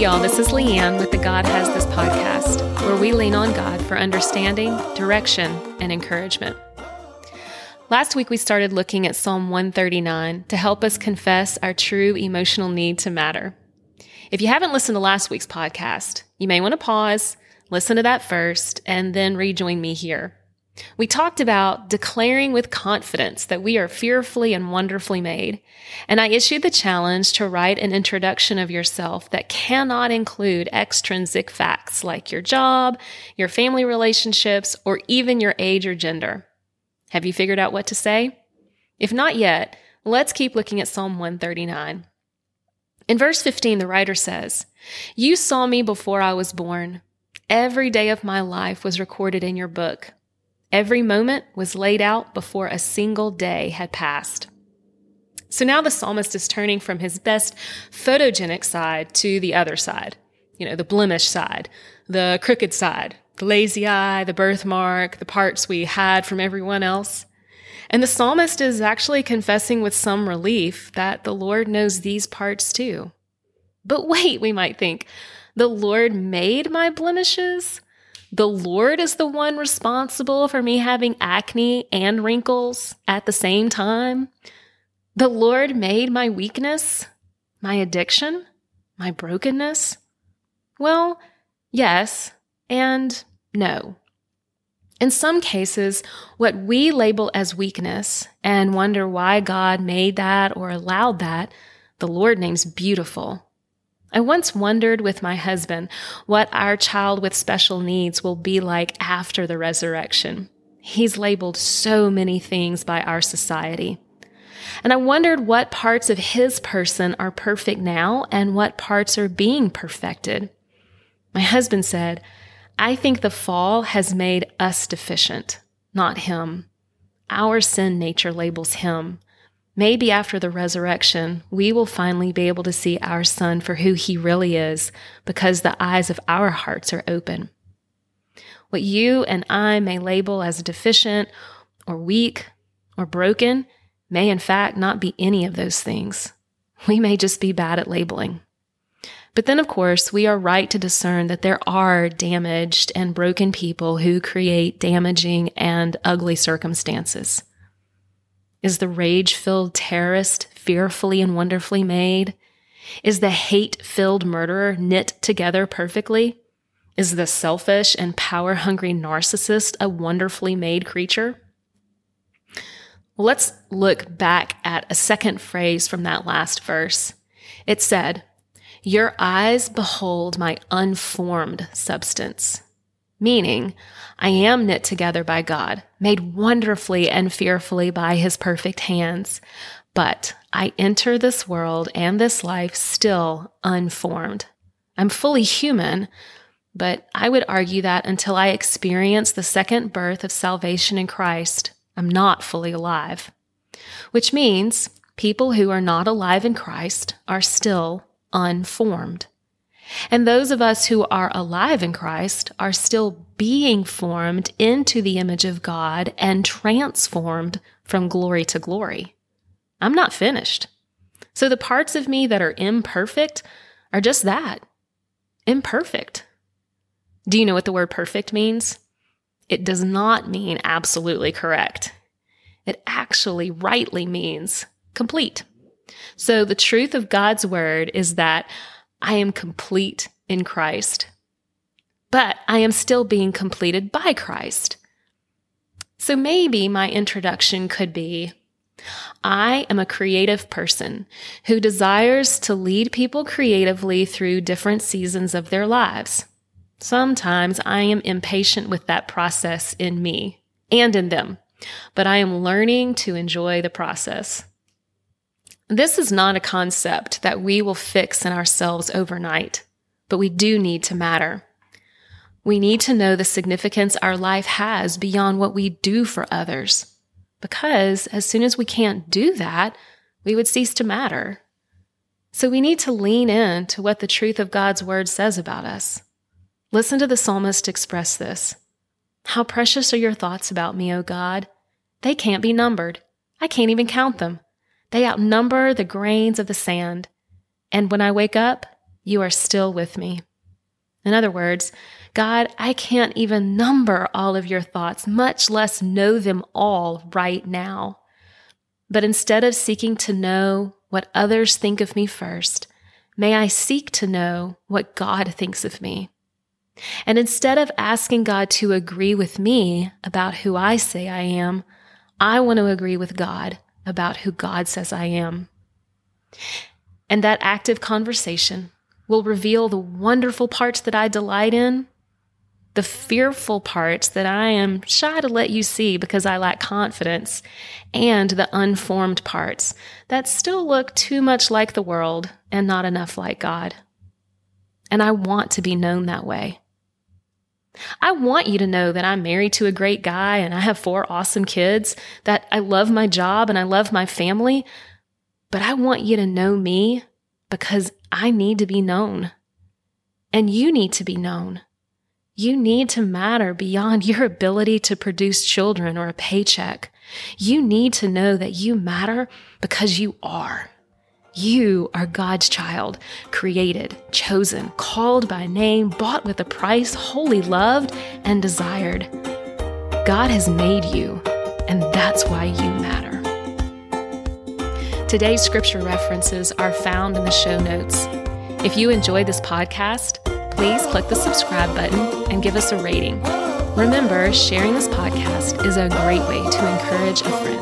Y'all, this is Leanne with the God Has This podcast, where we lean on God for understanding, direction, and encouragement. Last week, we started looking at Psalm 139 to help us confess our true emotional need to matter. If you haven't listened to last week's podcast, you may want to pause, listen to that first, and then rejoin me here. We talked about declaring with confidence that we are fearfully and wonderfully made. And I issued the challenge to write an introduction of yourself that cannot include extrinsic facts like your job, your family relationships, or even your age or gender. Have you figured out what to say? If not yet, let's keep looking at Psalm 139. In verse 15, the writer says, You saw me before I was born. Every day of my life was recorded in your book. Every moment was laid out before a single day had passed. So now the psalmist is turning from his best photogenic side to the other side, you know, the blemish side, the crooked side, the lazy eye, the birthmark, the parts we had from everyone else. And the psalmist is actually confessing with some relief that the Lord knows these parts too. But wait, we might think, the Lord made my blemishes? The Lord is the one responsible for me having acne and wrinkles at the same time. The Lord made my weakness, my addiction, my brokenness. Well, yes and no. In some cases, what we label as weakness and wonder why God made that or allowed that, the Lord names beautiful I once wondered with my husband what our child with special needs will be like after the resurrection. He's labeled so many things by our society. And I wondered what parts of his person are perfect now and what parts are being perfected. My husband said, I think the fall has made us deficient, not him. Our sin nature labels him. Maybe after the resurrection, we will finally be able to see our son for who he really is because the eyes of our hearts are open. What you and I may label as deficient or weak or broken may in fact not be any of those things. We may just be bad at labeling. But then, of course, we are right to discern that there are damaged and broken people who create damaging and ugly circumstances. Is the rage filled terrorist fearfully and wonderfully made? Is the hate filled murderer knit together perfectly? Is the selfish and power hungry narcissist a wonderfully made creature? Let's look back at a second phrase from that last verse. It said, Your eyes behold my unformed substance meaning I am knit together by God, made wonderfully and fearfully by his perfect hands. But I enter this world and this life still unformed. I'm fully human, but I would argue that until I experience the second birth of salvation in Christ, I'm not fully alive. Which means people who are not alive in Christ are still unformed. And those of us who are alive in Christ are still being formed into the image of God and transformed from glory to glory. I'm not finished. So the parts of me that are imperfect are just that imperfect. Do you know what the word perfect means? It does not mean absolutely correct. It actually rightly means complete. So the truth of God's word is that I am complete in Christ. But I am still being completed by Christ. So maybe my introduction could be I am a creative person who desires to lead people creatively through different seasons of their lives. Sometimes I am impatient with that process in me and in them, but I am learning to enjoy the process. This is not a concept that we will fix in ourselves overnight, but we do need to matter. We need to know the significance our life has beyond what we do for others. Because as soon as we can't do that, we would cease to matter. So we need to lean in to what the truth of God's word says about us. Listen to the psalmist express this. How precious are your thoughts about me, O God? They can't be numbered. I can't even count them. They outnumber the grains of the sand. And when I wake up, you are still with me. In other words, God, I can't even number all of your thoughts, much less know them all right now. But instead of seeking to know what others think of me first, may I seek to know what God thinks of me. And instead of asking God to agree with me about who I say I am, I want to agree with God about who God says I am. And that active conversation will reveal the wonderful parts that I delight in, the fearful parts that I am shy to let you see because I lack confidence, and the unformed parts that still look too much like the world and not enough like God. And I want to be known that way. I want you to know that I'm married to a great guy and I have four awesome kids, that I love my job and I love my family. But I want you to know me because I need to be known. And you need to be known. You need to matter beyond your ability to produce children or a paycheck. You need to know that you matter because you are. You are God's child, created, chosen, called by name, bought with a price, wholly loved and desired. God has made you, and that's why you matter. Today's scripture references are found in the show notes. If you enjoy this podcast, please click the subscribe button and give us a rating. Remember, sharing this podcast is a great way to encourage a friend.